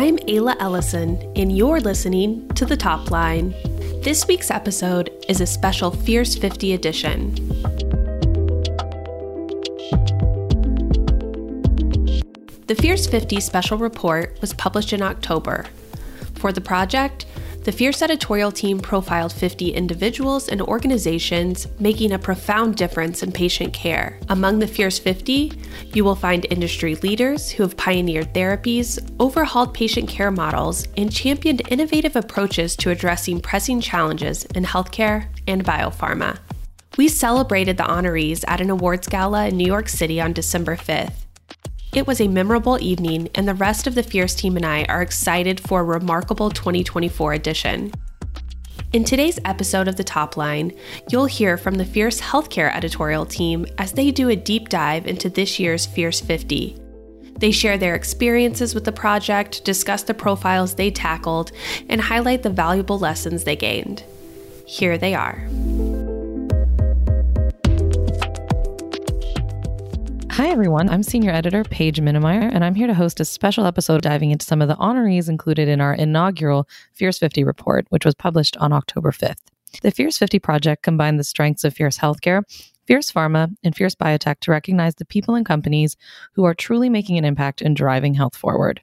I'm Ayla Ellison, and you're listening to The Top Line. This week's episode is a special Fierce 50 edition. The Fierce 50 special report was published in October. For the project, the Fierce editorial team profiled 50 individuals and organizations making a profound difference in patient care. Among the Fierce 50, you will find industry leaders who have pioneered therapies, overhauled patient care models, and championed innovative approaches to addressing pressing challenges in healthcare and biopharma. We celebrated the honorees at an awards gala in New York City on December 5th. It was a memorable evening, and the rest of the Fierce team and I are excited for a remarkable 2024 edition. In today's episode of The Top Line, you'll hear from the Fierce Healthcare editorial team as they do a deep dive into this year's Fierce 50. They share their experiences with the project, discuss the profiles they tackled, and highlight the valuable lessons they gained. Here they are. Hi, everyone. I'm senior editor Paige Minemyer, and I'm here to host a special episode diving into some of the honorees included in our inaugural Fierce 50 report, which was published on October 5th. The Fierce 50 project combined the strengths of Fierce Healthcare, Fierce Pharma, and Fierce Biotech to recognize the people and companies who are truly making an impact in driving health forward.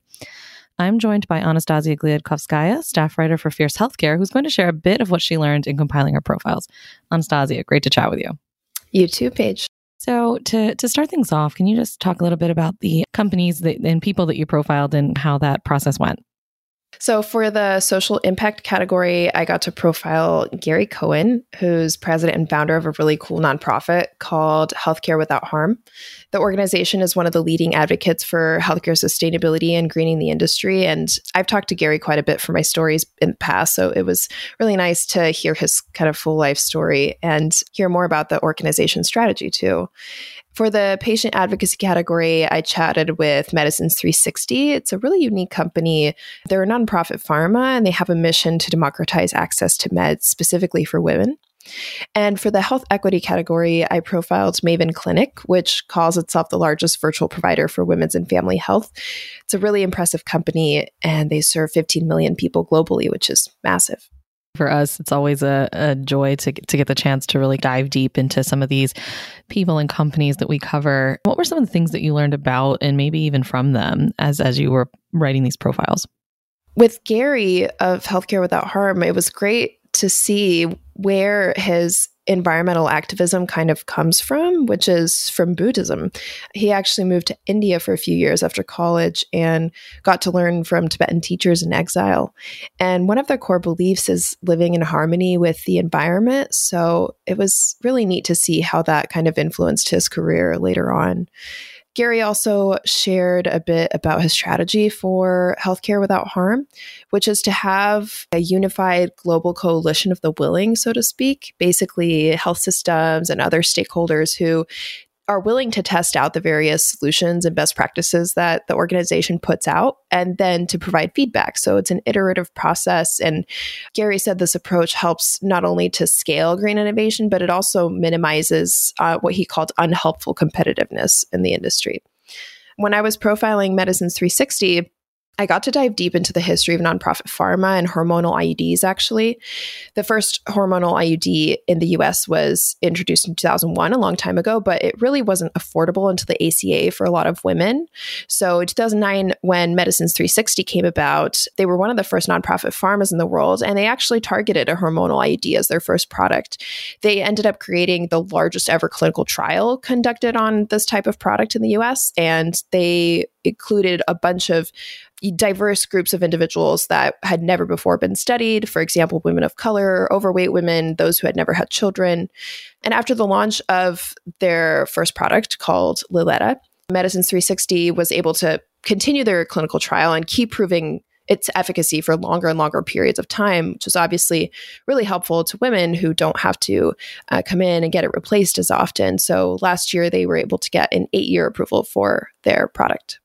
I'm joined by Anastassia Gliadkovskaya, staff writer for Fierce Healthcare, who's going to share a bit of what she learned in compiling her profiles. Anastassia, great to chat with you. You too, Paige. So, to, to start things off, can you just talk a little bit about the companies that, and people that you profiled and how that process went? So, for the social impact category, I got to profile Gary Cohen, who's president and founder of a really cool nonprofit called Healthcare Without Harm. The organization is one of the leading advocates for healthcare sustainability and greening the industry. And I've talked to Gary quite a bit for my stories in the past. So, it was really nice to hear his kind of full life story and hear more about the organization strategy, too. For the patient advocacy category, I chatted with Medicines 360. It's a really unique company. They're a nonprofit pharma and they have a mission to democratize access to meds specifically for women. And for the health equity category, I profiled Maven Clinic, which calls itself the largest virtual provider for women's and family health. It's a really impressive company, and they serve 15 million people globally, which is massive for us, it's always a, a joy to, to get the chance to really dive deep into some of these people and companies that we cover. What were some of the things that you learned about and maybe even from them as, as you were writing these profiles? With Gary of Healthcare Without Harm, it was great to see where his environmental activism kind of comes from, which is from Buddhism. He actually moved to India for a few years after college and got to learn from Tibetan teachers in exile. And one of their core beliefs is living in harmony with the environment. So it was really neat to see how that kind of influenced his career later on. Gary also shared a bit about his strategy for healthcare without harm, which is to have a unified global coalition of the willing, so to speak, basically health systems and other stakeholders who are willing to test out the various solutions and best practices that the organization puts out and then to provide feedback. So it's an iterative process. And Gary said this approach helps not only to scale green innovation, but it also minimizes uh, what he called unhelpful competitiveness in the industry. When I was profiling Medicines 360, I got to dive deep into the history of nonprofit pharma and hormonal IUDs, actually. The first hormonal IUD in the US was introduced in 2001, a long time ago, but it really wasn't affordable until the ACA for a lot of women. So in 2009, when Medicines 360 came about, they were one of the first nonprofit pharmas in the world, and they actually targeted a hormonal IUD as their first product. They ended up creating the largest ever clinical trial conducted on this type of product in the US, and they included a bunch of diverse groups of individuals that had never before been studied. For example, women of color, overweight women, those who had never had children. And after the launch of their first product called Liletta, Medicines 360 was able to continue their clinical trial and keep proving its efficacy for longer and longer periods of time, which is obviously really helpful to women who don't have to uh, come in and get it replaced as often. So last year, they were able to get an eight year approval for their product.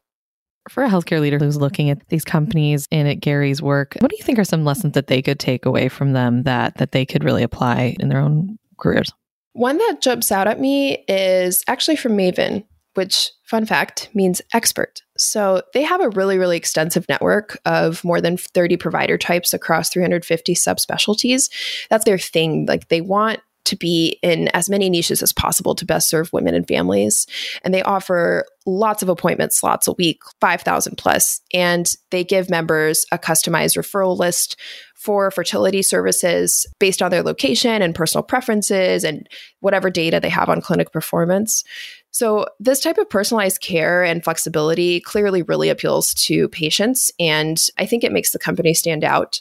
For a healthcare leader who's looking at these companies and at Gary's work, what do you think are some lessons that they could take away from them that that they could really apply in their own careers? One that jumps out at me is actually from Maven. which, fun fact, means expert. So they have a really, really extensive network of more than 30 provider types across 350 subspecialties. That's their thing. Like they want to be in as many niches as possible to best serve women and families. And they offer lots of appointment slots a week, 5,000 plus, and they give members a customized referral list for fertility services based on their location and personal preferences and whatever data they have on clinic performance. So, this type of personalized care and flexibility clearly really appeals to patients, and I think it makes the company stand out.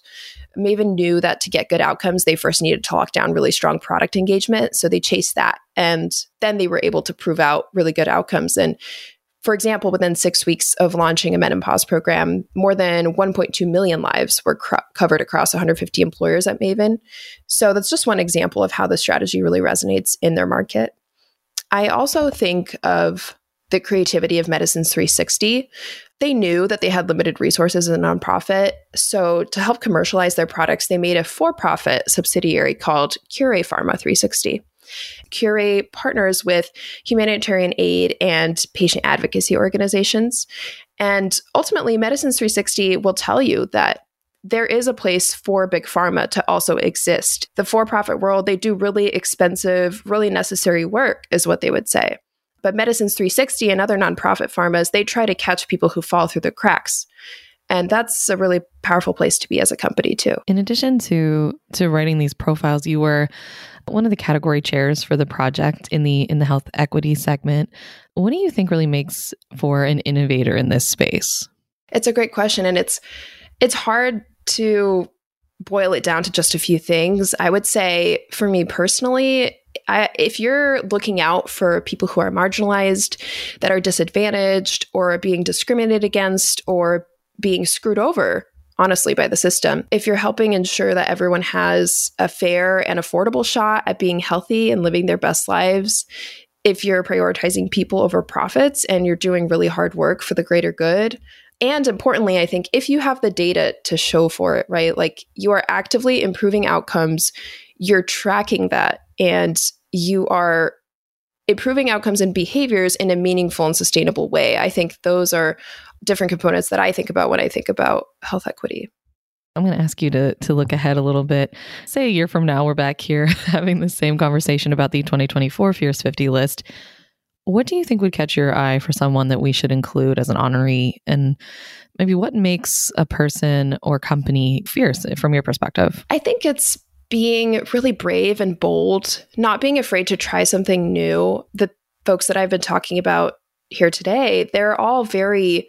Maven knew that to get good outcomes, they first needed to lock down really strong product engagement. So they chased that. And then they were able to prove out really good outcomes. And for example, within six weeks of launching a menopause program, more than 1.2 million lives were cr- covered across 150 employers at Maven. So that's just one example of how the strategy really resonates in their market. I also think of the creativity of Medicines 360. They knew that they had limited resources as a nonprofit. So, to help commercialize their products, they made a for profit subsidiary called Cure Pharma 360. Cure partners with humanitarian aid and patient advocacy organizations. And ultimately, Medicines 360 will tell you that there is a place for big pharma to also exist. The for profit world, they do really expensive, really necessary work, is what they would say. But Medicines 360 and other nonprofit pharmas, they try to catch people who fall through the cracks. And that's a really powerful place to be as a company too. In addition to to writing these profiles, you were one of the category chairs for the project in the in the health equity segment. What do you think really makes for an innovator in this space? It's a great question and it's it's hard to boil it down to just a few things. I would say for me personally, I, if you're looking out for people who are marginalized, that are disadvantaged, or being discriminated against, or being screwed over, honestly, by the system, if you're helping ensure that everyone has a fair and affordable shot at being healthy and living their best lives, if you're prioritizing people over profits and you're doing really hard work for the greater good, and importantly, I think if you have the data to show for it, right? Like you are actively improving outcomes, you're tracking that, and you are improving outcomes and behaviors in a meaningful and sustainable way. I think those are different components that I think about when I think about health equity. I'm going to ask you to to look ahead a little bit. Say a year from now, we're back here having the same conversation about the 2024 Fierce 50 list. What do you think would catch your eye for someone that we should include as an honoree? And maybe what makes a person or company fierce from your perspective? I think it's being really brave and bold, not being afraid to try something new. The folks that I've been talking about here today, they're all very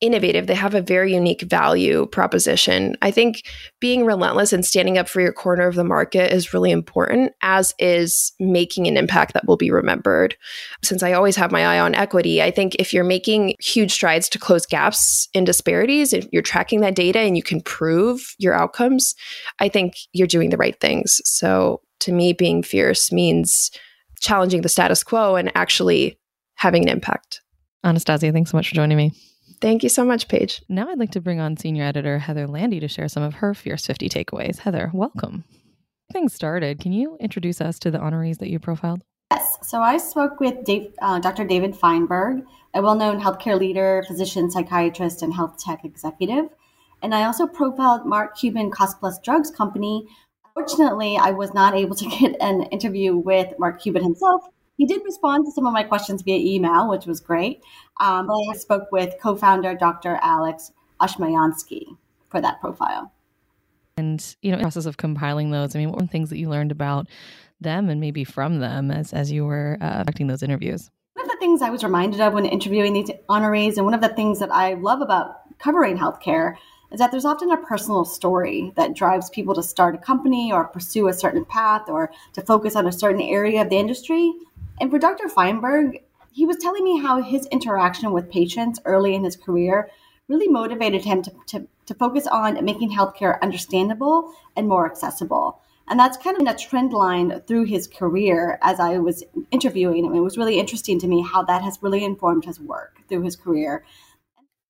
innovative. They have a very unique value proposition. I think being relentless and standing up for your corner of the market is really important, as is making an impact that will be remembered. Since I always have my eye on equity, I think if you're making huge strides to close gaps in disparities, if you're tracking that data and you can prove your outcomes, I think you're doing the right things. So to me, being fierce means challenging the status quo and actually having an impact. Anastassia, thanks so much for joining me. Thank you so much, Paige. Now I'd like to bring on senior editor Heather Landi to share some of her Fierce 50 takeaways. Heather, welcome. Things started. Can you introduce us to the honorees that you profiled? Yes. So I spoke with Dave, uh, Dr. David Feinberg, a well known healthcare leader, physician, psychiatrist, and health tech executive. And I also profiled Mark Cuban Cost Plus Drugs Company. Fortunately, I was not able to get an interview with Mark Cuban himself, he did respond to some of my questions via email, which was great. Um, but I spoke with co founder Dr. Alex Ashmayansky for that profile. And, you know, the process of compiling those, I mean, what were things that you learned about them and maybe from them as, as you were uh, conducting those interviews? One of the things I was reminded of when interviewing these honorees, and one of the things that I love about covering healthcare, is that there's often a personal story that drives people to start a company or pursue a certain path or to focus on a certain area of the industry. And for Dr. Feinberg, he was telling me how his interaction with patients early in his career really motivated him to, to, to focus on making healthcare understandable and more accessible. And that's kind of a trend line through his career as I was interviewing him. It was really interesting to me how that has really informed his work through his career.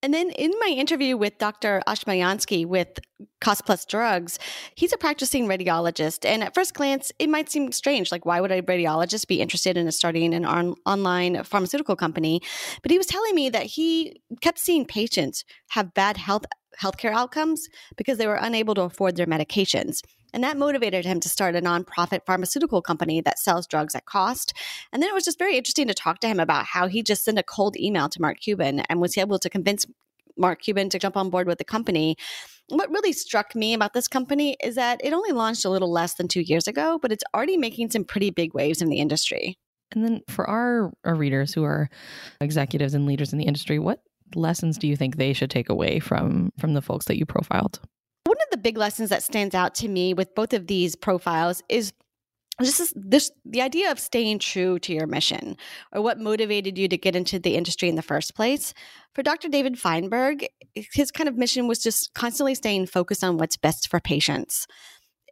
And then in my interview with Dr. Oshmyansky with Cost Plus Drugs, he's a practicing radiologist. And at first glance, it might seem strange. Like, why would a radiologist be interested in starting an on- online pharmaceutical company? But he was telling me that he kept seeing patients have bad health healthcare outcomes because they were unable to afford their medications. And that motivated him to start a nonprofit pharmaceutical company that sells drugs at cost. And then it was just very interesting to talk to him about how he just sent a cold email to Mark Cuban and was able to convince Mark Cuban to jump on board with the company. What really struck me about this company is that it only launched a little less than two years ago, but it's already making some pretty big waves in the industry. And then for our, our readers who are executives and leaders in the industry, what lessons do you think they should take away from from the folks that you profiled? Of the big lessons that stands out to me with both of these profiles is just this, this, the idea of staying true to your mission or what motivated you to get into the industry in the first place. For dr david feinberg his kind of mission was just constantly staying focused on what's best for patients.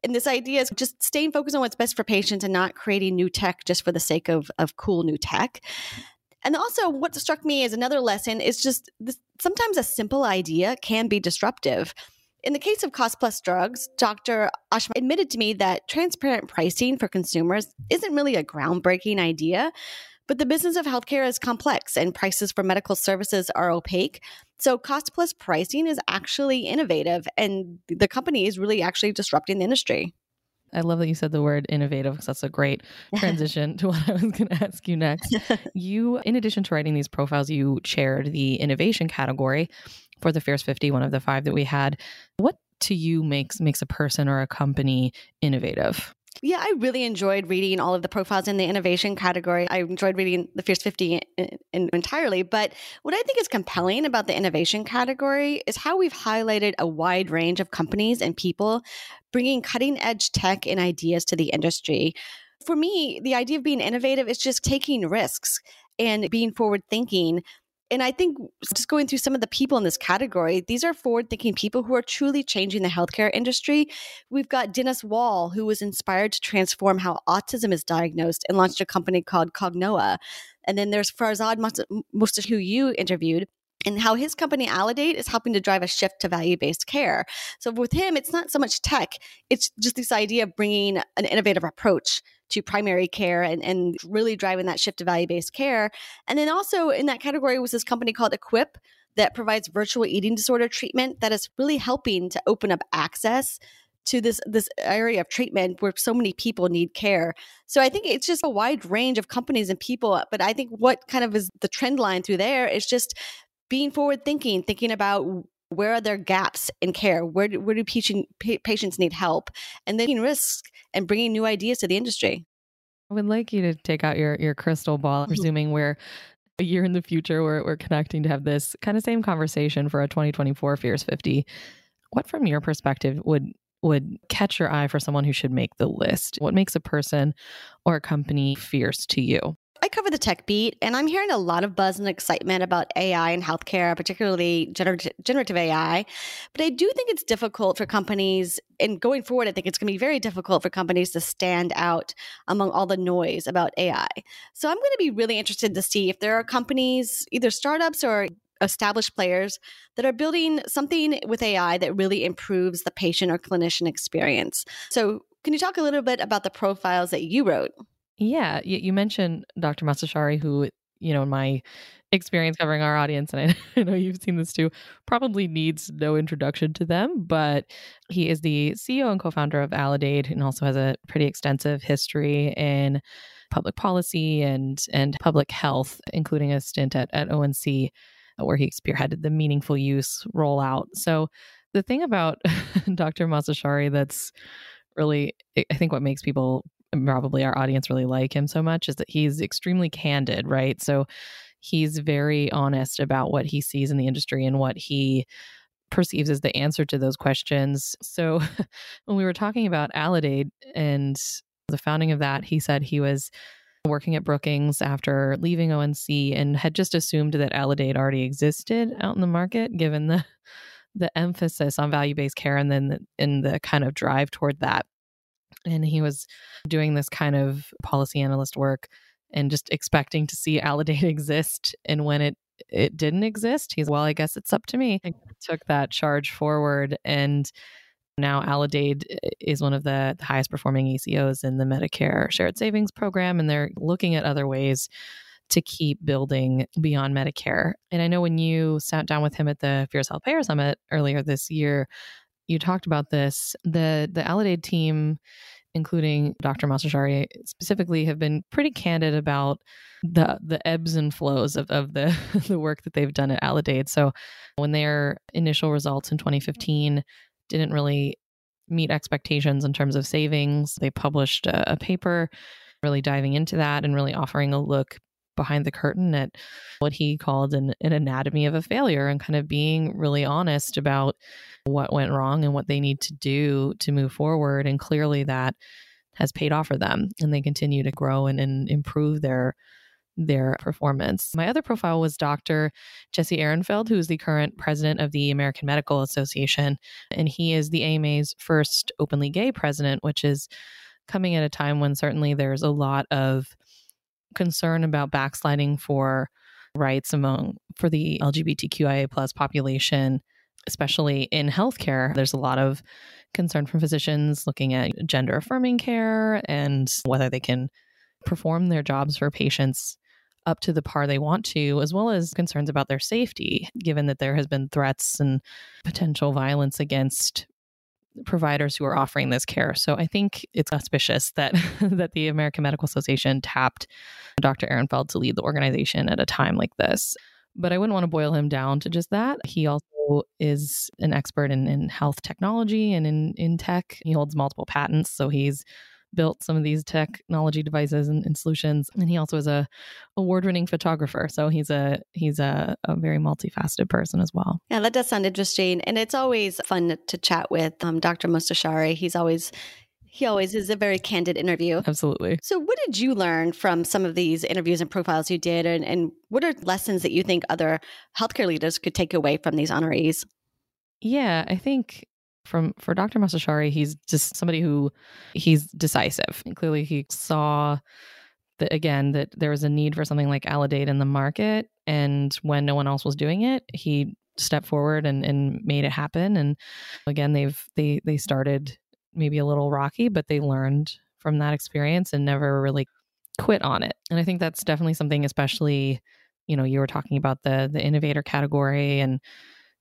And this idea is just staying focused on what's best for patients and not creating new tech just for the sake of, of cool new tech. And also, what struck me as another lesson is just this, sometimes a simple idea can be disruptive. In the case of cost plus drugs, Dr. Ashma admitted to me that transparent pricing for consumers isn't really a groundbreaking idea, but the business of healthcare is complex and prices for medical services are opaque. So, cost plus pricing is actually innovative, and the company is really actually disrupting the industry. I love that you said the word innovative because that's a great transition to what I was going to ask you next. you, in addition to writing these profiles, you chaired the innovation category for the Fierce 50, one of the five that we had. What to you makes makes a person or a company innovative? Yeah, I really enjoyed reading all of the profiles in the innovation category. I enjoyed reading the Fierce 50 in, in, entirely. But what I think is compelling about the innovation category is how we've highlighted a wide range of companies and people bringing cutting edge tech and ideas to the industry. For me, the idea of being innovative is just taking risks and being forward thinking and I think just going through some of the people in this category, these are forward thinking people who are truly changing the healthcare industry. We've got Dennis Wall, who was inspired to transform how autism is diagnosed and launched a company called Cognoa. And then there's Farzad Mostashari, who you interviewed, and how his company Aledade is helping to drive a shift to value-based care. So with him, it's not so much tech; it's just this idea of bringing an innovative approach to primary care and, and really driving that shift to value-based care. And then also in that category was this company called Equip that provides virtual eating disorder treatment that is really helping to open up access to this this area of treatment where so many people need care. So I think it's just a wide range of companies and people. But I think what kind of is the trend line through there is just being forward thinking, thinking about where are there gaps in care? Where do, where do patient, patients need help? And then risks and bringing new ideas to the industry. I would like you to take out your, your crystal ball, mm-hmm. presuming we're a year in the future where we're connecting to have this kind of same conversation for a 2024 Fierce 50. What, from your perspective, would would catch your eye for someone who should make the list? What makes a person or a company fierce to you? I cover the tech beat, and I'm hearing a lot of buzz and excitement about AI and healthcare, particularly gener- generative AI. But I do think it's difficult for companies, and going forward, I think it's going to be very difficult for companies to stand out among all the noise about AI. So I'm going to be really interested to see if there are companies, either startups or established players that are building something with AI that really improves the patient or clinician experience. So, can you talk a little bit about the profiles that you wrote? Yeah, you, you mentioned Dr. Mostashari, who, you know, in my experience covering our audience, and I, know you've seen this too, probably needs no introduction to them, but he is the CEO and co founder of Aledade and also has a pretty extensive history in public policy and, and public health, including a stint at, at ONC uh, where he spearheaded the meaningful use rollout. So, the thing about Dr. Mostashari that's really, I think, what makes people probably our audience really like him so much is that he's extremely candid, right? So he's very honest about what he sees in the industry and what he perceives as the answer to those questions. So when we were talking about Aledade and the founding of that, he said he was working at Brookings after leaving ONC and had just assumed that Aledade already existed out in the market given the the emphasis on value-based care and then the, in the kind of drive toward that and he was doing this kind of policy analyst work and just expecting to see Aledade exist. And when it it didn't exist. He's, well, I guess it's up to me. I took that charge forward. And now Aledade eh, is one of the, highest performing ACOs in the Medicare Shared Savings Program. And they're looking at other ways to keep building beyond Medicare. And I know when you sat down with him at the Fierce Health Payer Summit earlier this year, you talked about this. The the Aledade team including Dr. Mostashari specifically, have been pretty candid about the the ebbs and flows of, of the, the work that they've done at Aledade. So when their initial results in 2015 didn't really meet expectations in terms of savings, they published a, a paper really diving into that and really offering a look behind the curtain at what he called an, an, anatomy of a failure and kind of being really honest about what went wrong and what they need to do to move forward. And clearly that has paid off for them and they continue to grow and, and improve their their performance. My other profile was Dr. Jesse Ehrenfeld, who is the current president of the American Medical Association. And he is the AMA's first openly gay president, which is coming at a time when certainly there's a lot of concern about backsliding for rights among for the LGBTQIA plus population, especially in healthcare. There's a lot of concern from physicians looking at gender affirming care and whether they can perform their jobs for patients up to the par they want to, as well as concerns about their safety, given that there has been threats and potential violence against providers who are offering this care. So I think it's auspicious that that the American Medical Association tapped Dr. Ehrenfeld to lead the organization at a time like this. But I wouldn't want to boil him down to just that. He also is an expert in, in health technology and in, in tech. He holds multiple patents, so he's built some of these technology devices and, and solutions. And he also is a award-winning photographer. So he's a he's a, a, very multifaceted person as well. Yeah, that does sound interesting. And it's always fun to chat with um, Dr. Mostashari. He's always he always is a very candid interview. Absolutely. So, what did you learn from some of these interviews and profiles you did? And, and what are lessons that you think other healthcare leaders could take away from these honorees? Yeah, I think from for Dr. Mostashari, he's just somebody who he's decisive. And clearly, he saw that again that there was a need for something like Aledade in the market, and when no one else was doing it, he stepped forward and, and made it happen. And again, they've they they started maybe a little rocky, but they learned from that experience and never really quit on it. And I think that's definitely something, especially you know, you were talking about the the innovator category and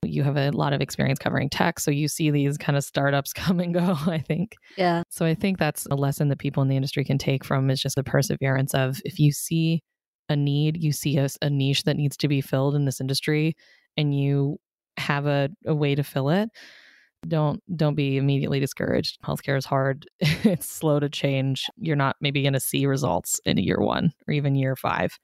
you have a lot of experience covering tech, so you see these kind of startups come and go, I think. Yeah. So I think that's a lesson that people in the industry can take from is just the perseverance of if you see a need, you see a, a niche that needs to be filled in this industry and you have a, a way to fill it, don't don't be immediately discouraged. Healthcare is hard. it's slow to change. You're not maybe going to see results in year 1 or even year 5.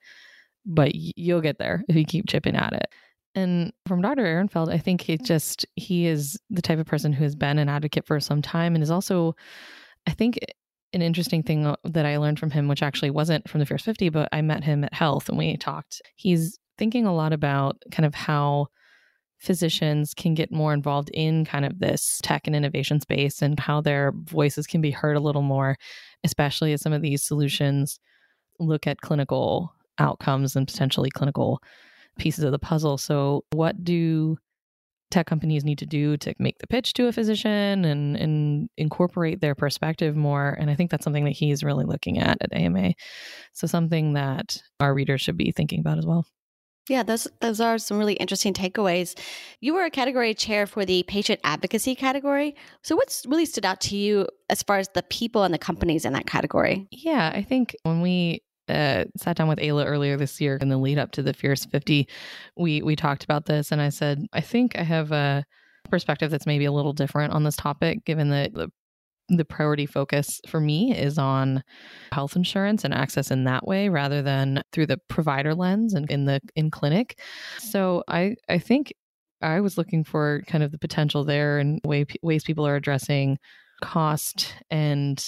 But you'll get there if you keep chipping at it. And from Dr. Ehrenfeld, I think he just he is the type of person who has been an advocate for some time and is also I think an interesting thing uh, that I learned from him, which actually wasn't from the Fierce 50, but I met him at Health and we talked. He's thinking a lot about kind of how physicians can get more involved in kind of this tech and innovation space and how their voices can be heard a little more, especially as some of these solutions look at clinical outcomes and potentially clinical pieces of the puzzle. So, what do tech companies need to do to make the pitch to a physician and, and incorporate their perspective more? And I think that's something that he's really looking at at AMA. So, something that our readers should be thinking about as well. Yeah, those those are some really interesting takeaways. You were a category chair for the patient advocacy category. So what's really stood out to you as far as the people and the companies in that category? Yeah, I think when we uh, sat down with Ayla earlier this year in the lead up to the Fierce 50, we we talked about this, and I said I think I have a perspective that's maybe a little different on this topic, given that the the priority focus for me is on health insurance and access in that way rather than through the provider lens and in the in clinic. So I I think I was looking for kind of the potential there and way ways people are addressing cost and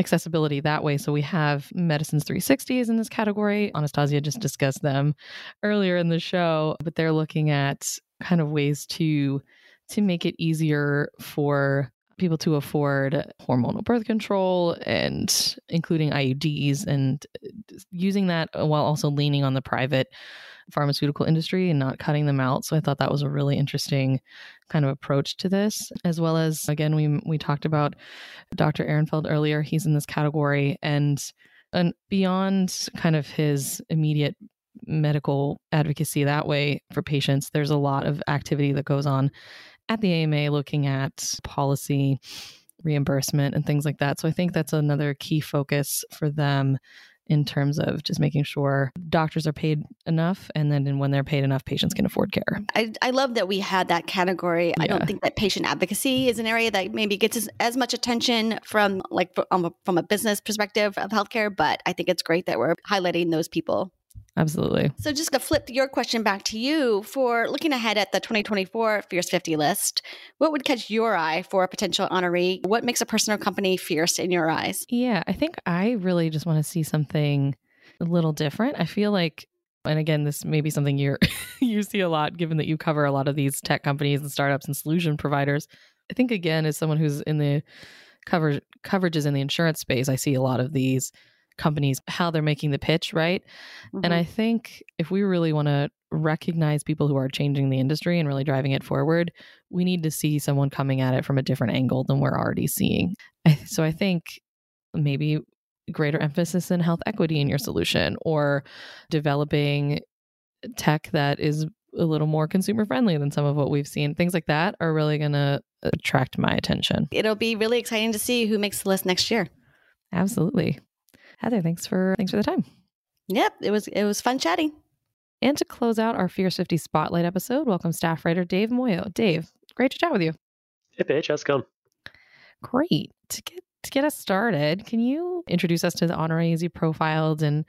accessibility that way. So we have Medicines 360s in this category. Anastassia just discussed them earlier in the show, but they're looking at kind of ways to to make it easier for people to afford hormonal birth control and including IUDs and uh, using that while also leaning on the private pharmaceutical industry and not cutting them out. So I thought that was a really interesting kind of approach to this, as well as again we we talked about Dr. Ehrenfeld earlier. He's in this category and and beyond kind of his immediate medical advocacy that way for patients, there's a lot of activity that goes on at the AMA looking at policy reimbursement and things like that. So I think that's another key focus for them in terms of just making sure doctors are paid enough and then when they're paid enough patients can afford care. I, I love that we had that category. Yeah. i don't think that patient advocacy is an area that maybe gets as, as much attention from like from um, a, from a business perspective of healthcare but i think it's great that we're highlighting those people Absolutely. So, just to flip your question back to you for looking ahead at the 2024 Fierce 50 list, what would catch your eye for a potential honoree? What makes a person or company fierce in your eyes? Yeah, I think I really just want to see something a little different. I feel like, and again, this may be something you you see a lot, given that you cover a lot of these tech companies and startups and solution providers. I think again, as someone who's in the cover coverages in the insurance space, I see a lot of these companies how they're making the pitch, right? Mm-hmm. And I think if we really want to recognize people who are changing the industry and really driving it forward, we need to see someone coming at it from a different angle than we're already seeing. So I think maybe greater emphasis in health equity in your solution or developing tech that is a little more consumer friendly than some of what we've seen. Things like that are really going to attract my attention. It'll be really exciting to see who makes the list next year. Absolutely. Heather, thanks for thanks for the time. Yep, it was it was fun chatting. And to close out our Fierce 50 Spotlight episode, welcome staff writer Dave Muoio. Dave, great to chat with you. Hey Paige, how's it going? Great. To get to get us started, can you introduce us to the honorees you profiled and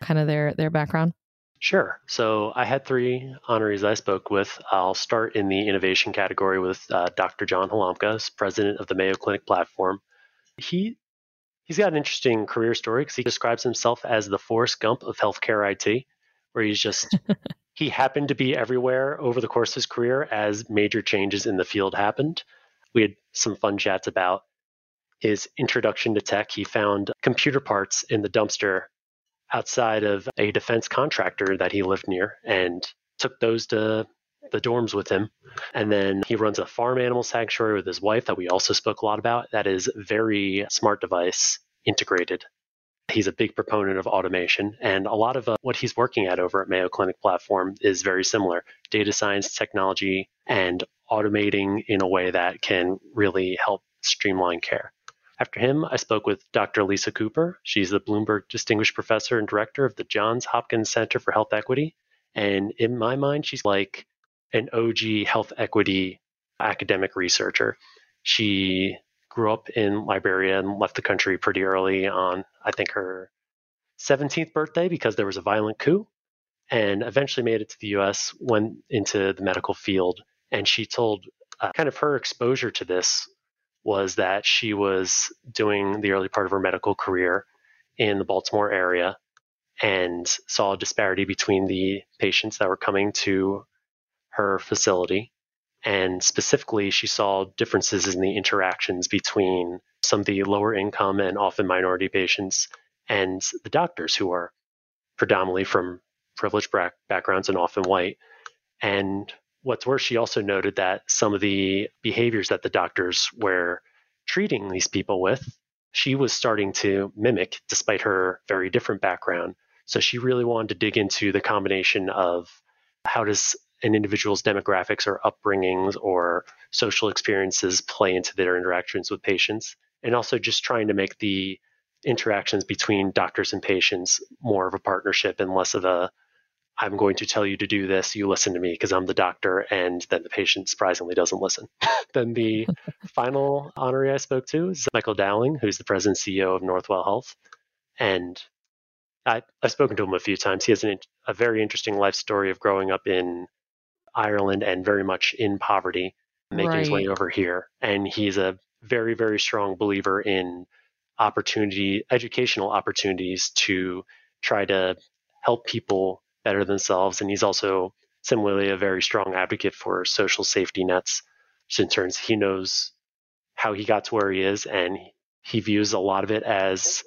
kind of their their background? Sure. So I had three honorees I spoke with. I'll start in the innovation category with uh, Dr. John Halamka, president of the Mayo Clinic platform. He He's got an interesting career story because he describes himself as the Forrest Gump of healthcare IT, where he's just he happened to be everywhere over the course of his career as major changes in the field happened. We had some fun chats about his introduction to tech. He found computer parts in the dumpster outside of a defense contractor that he lived near and took those to the dorms with him. And then he runs a farm animal sanctuary with his wife that we also spoke a lot about. That is very smart device integrated. He's a big proponent of automation, and a lot of uh, what he's working at over at Mayo Clinic platform is very similar data science technology and automating in a way that can really help streamline care. After him, I spoke with Dr. Lisa Cooper. She's the Bloomberg Distinguished Professor and Director of the Johns Hopkins Center for Health Equity. And in my mind, she's like an OG health equity academic researcher. She grew up in Liberia and left the country pretty early on, I think her 17th birthday because there was a violent coup and eventually made it to the US, went into the medical field. And she told uh, kind of her exposure to this was that she was doing the early part of her medical career in the Baltimore area and saw a disparity between the patients that were coming to her facility. And specifically, she saw differences in the interactions between some of the lower income and often minority patients and the doctors who are predominantly from privileged backgrounds and often white. And what's worse, she also noted that some of the behaviors that the doctors were treating these people with, she was starting to mimic despite her very different background. So she really wanted to dig into the combination of how does an individual's demographics or upbringings or social experiences play into their interactions with patients, and also just trying to make the interactions between doctors and patients more of a partnership and less of a I'm going to tell you to do this, you listen to me because I'm the doctor, and then the patient surprisingly doesn't listen. then the final honoree I spoke to is Michael Dowling, who's the president and CEO of Northwell Health. And I, have spoken to him a few times. He has an, a very interesting life story of growing up in Ireland and very much in poverty, making right. his way over here. And he's a very, very strong believer in opportunity, educational opportunities to try to help people better themselves. And he's also similarly a very strong advocate for social safety nets, in terms he knows how he got to where he is, and he views a lot of it as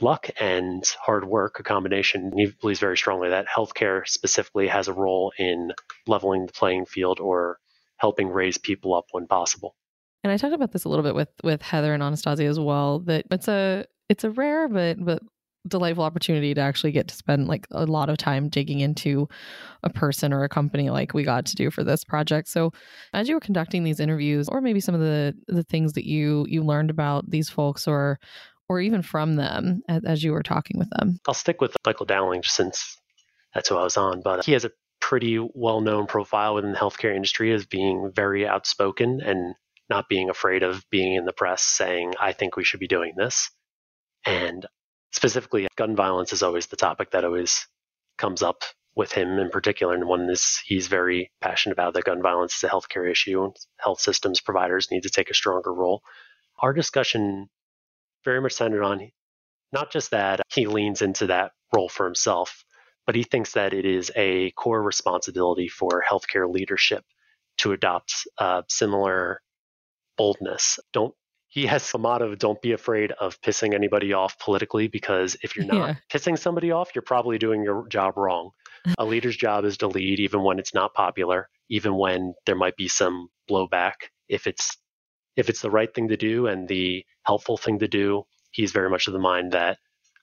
luck and hard work, a combination. He believes very strongly that healthcare specifically has a role in leveling the playing field or helping raise people up when possible. And I talked about this a little bit with with Heather and Anastassia as well. That it's a it's a rare but but delightful opportunity to actually get to spend like a lot of time digging into a person or a company like we got to do for this project. So as you were conducting these interviews or maybe some of the the things that you you learned about these folks or or even from them as, as you were talking with them. I'll stick with Michael Dowling since that's who I was on, but he has a pretty well-known profile within the healthcare industry as being very outspoken and not being afraid of being in the press saying, I think we should be doing this. And specifically, gun violence is always the topic that always comes up with him in particular. And one is he's very passionate about that gun violence is a healthcare issue. And health systems providers need to take a stronger role. Our discussion very much centered on not just that he leans into that role for himself, but he thinks that it is a core responsibility for healthcare leadership to adopt uh, similar boldness. Don't he has a motto don't be afraid of pissing anybody off politically because if you're not yeah. pissing somebody off, you're probably doing your job wrong. a leader's job is to lead even when it's not popular, even when there might be some blowback. If it's if it's the right thing to do and the helpful thing to do, he's very much of the mind that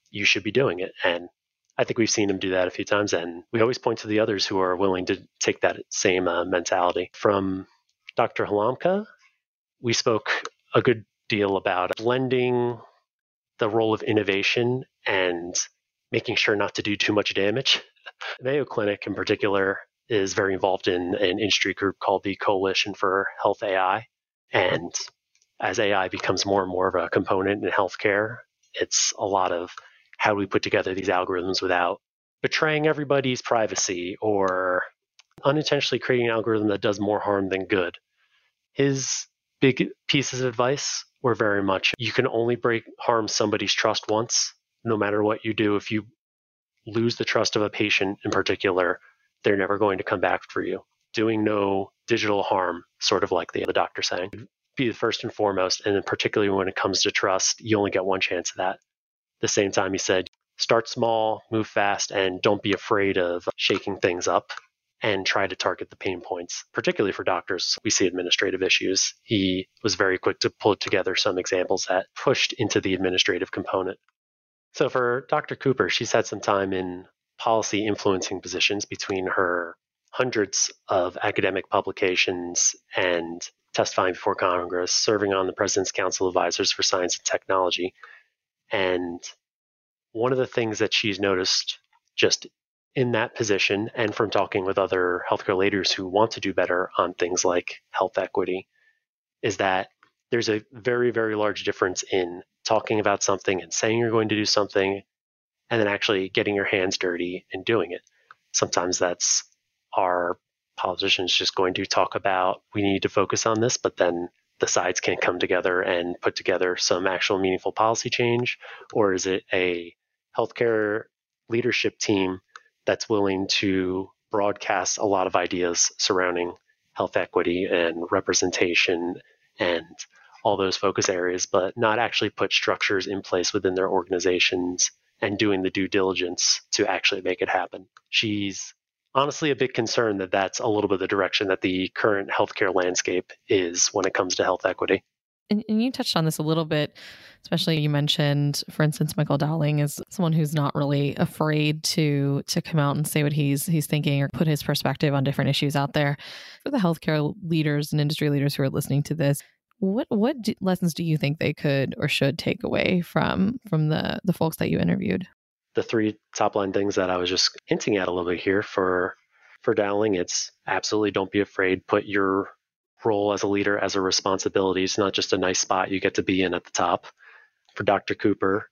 you should be doing it. And I think we've seen him do that a few times. And we always point to the others who are willing to take that same uh, mentality. From Dr. Halamka, we spoke a good deal about blending the role of innovation and making sure not to do too much damage. Mayo Clinic, in particular, is very involved in an industry group called the Coalition for Health AI. And as AI becomes more and more of a component in healthcare, it's a lot of how do we put together these algorithms without betraying everybody's privacy or unintentionally creating an algorithm that does more harm than good. His big pieces of advice were very much you can only break harm somebody's trust once, no matter what you do. If you lose the trust of a patient in particular, they're never going to come back for you. Doing no digital harm, sort of like the, the doctor saying, be the first and foremost. And then particularly when it comes to trust, you only get one chance of that. the same time, he said, start small, move fast, and don't be afraid of shaking things up and try to target the pain points, particularly for doctors. We see administrative issues. He was very quick to pull together some examples that pushed into the administrative component. So for Dr. Cooper, she's had some time in policy influencing positions between her hundreds of academic publications and testifying before Congress, serving on the President's Council of Advisors for Science and Technology. And one of the things that she's noticed just in that position and from talking with other healthcare leaders who want to do better on things like health equity is that there's a very, very large difference in talking about something and saying you're going to do something and then actually getting your hands dirty and doing it. Sometimes that's our politicians just going to talk about we need to focus on this, but then the sides can't come together and put together some actual meaningful policy change? Or is it a healthcare leadership team that's willing to broadcast a lot of ideas surrounding health equity and representation and all those focus areas, but not actually put structures in place within their organizations and doing the due diligence to actually make it happen. She's honestly a bit concerned that that's a little bit the direction that the current healthcare landscape is when it comes to health equity. And, and, you touched on this a little bit, especially you mentioned, for instance, Michael Dowling is someone who's not really afraid to to come out and say what he's he's thinking or put his perspective on different issues out there. For the healthcare leaders and industry leaders who are listening to this, what what do, lessons do you think they could or should take away from from the the folks that you interviewed? The three top line things that I was just hinting at a little bit here for for Dowling, it's absolutely don't be afraid. Put your role as a leader as a responsibility. It's not just a nice spot you get to be in at the top. For Dr. Cooper,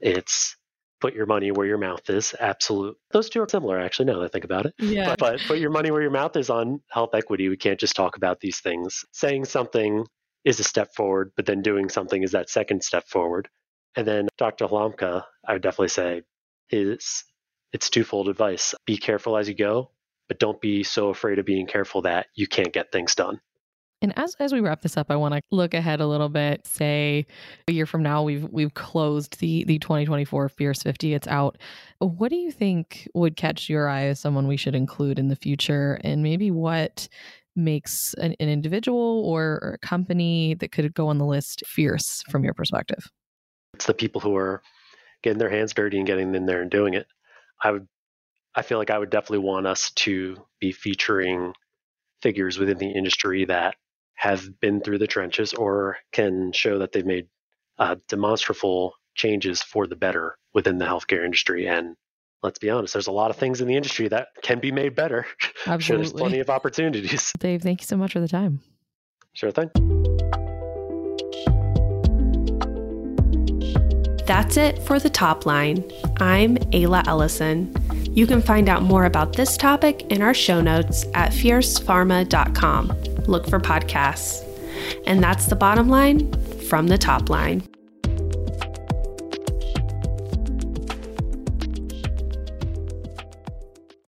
it's put your money where your mouth is. Absolute. Those two are similar, actually, now that I think about it. Yeah. But, but put your money where your mouth is on health equity. We can't just talk about these things. Saying something is a step forward, but then doing something is that second step forward. And then Dr. Halamka, I would definitely say is it's twofold advice. Be careful as you go, but don't be so afraid of being careful that you can't get things done. And as as we wrap this up, I want to look ahead a little bit. Say a year from now, we've we've closed the the 2024 Fierce 50. It's out. What do you think would catch your eye as someone we should include in the future, and maybe what makes an, an individual or, or a company that could go on the list fierce from your perspective? It's the people who are getting their hands dirty and getting in there and doing it. I would, I feel like I would definitely want us to be featuring figures within the industry that have been through the trenches or can show that they've made uh, demonstrable changes for the better within the healthcare industry. And let's be honest, there's a lot of things in the industry that can be made better. Absolutely. sure there's plenty of opportunities. Dave, thank you so much for the time. Sure thing. That's it for the top line. I'm Ayla Ellison. You can find out more about this topic in our show notes at fiercepharma.com. Look for podcasts. And that's the bottom line from the top line.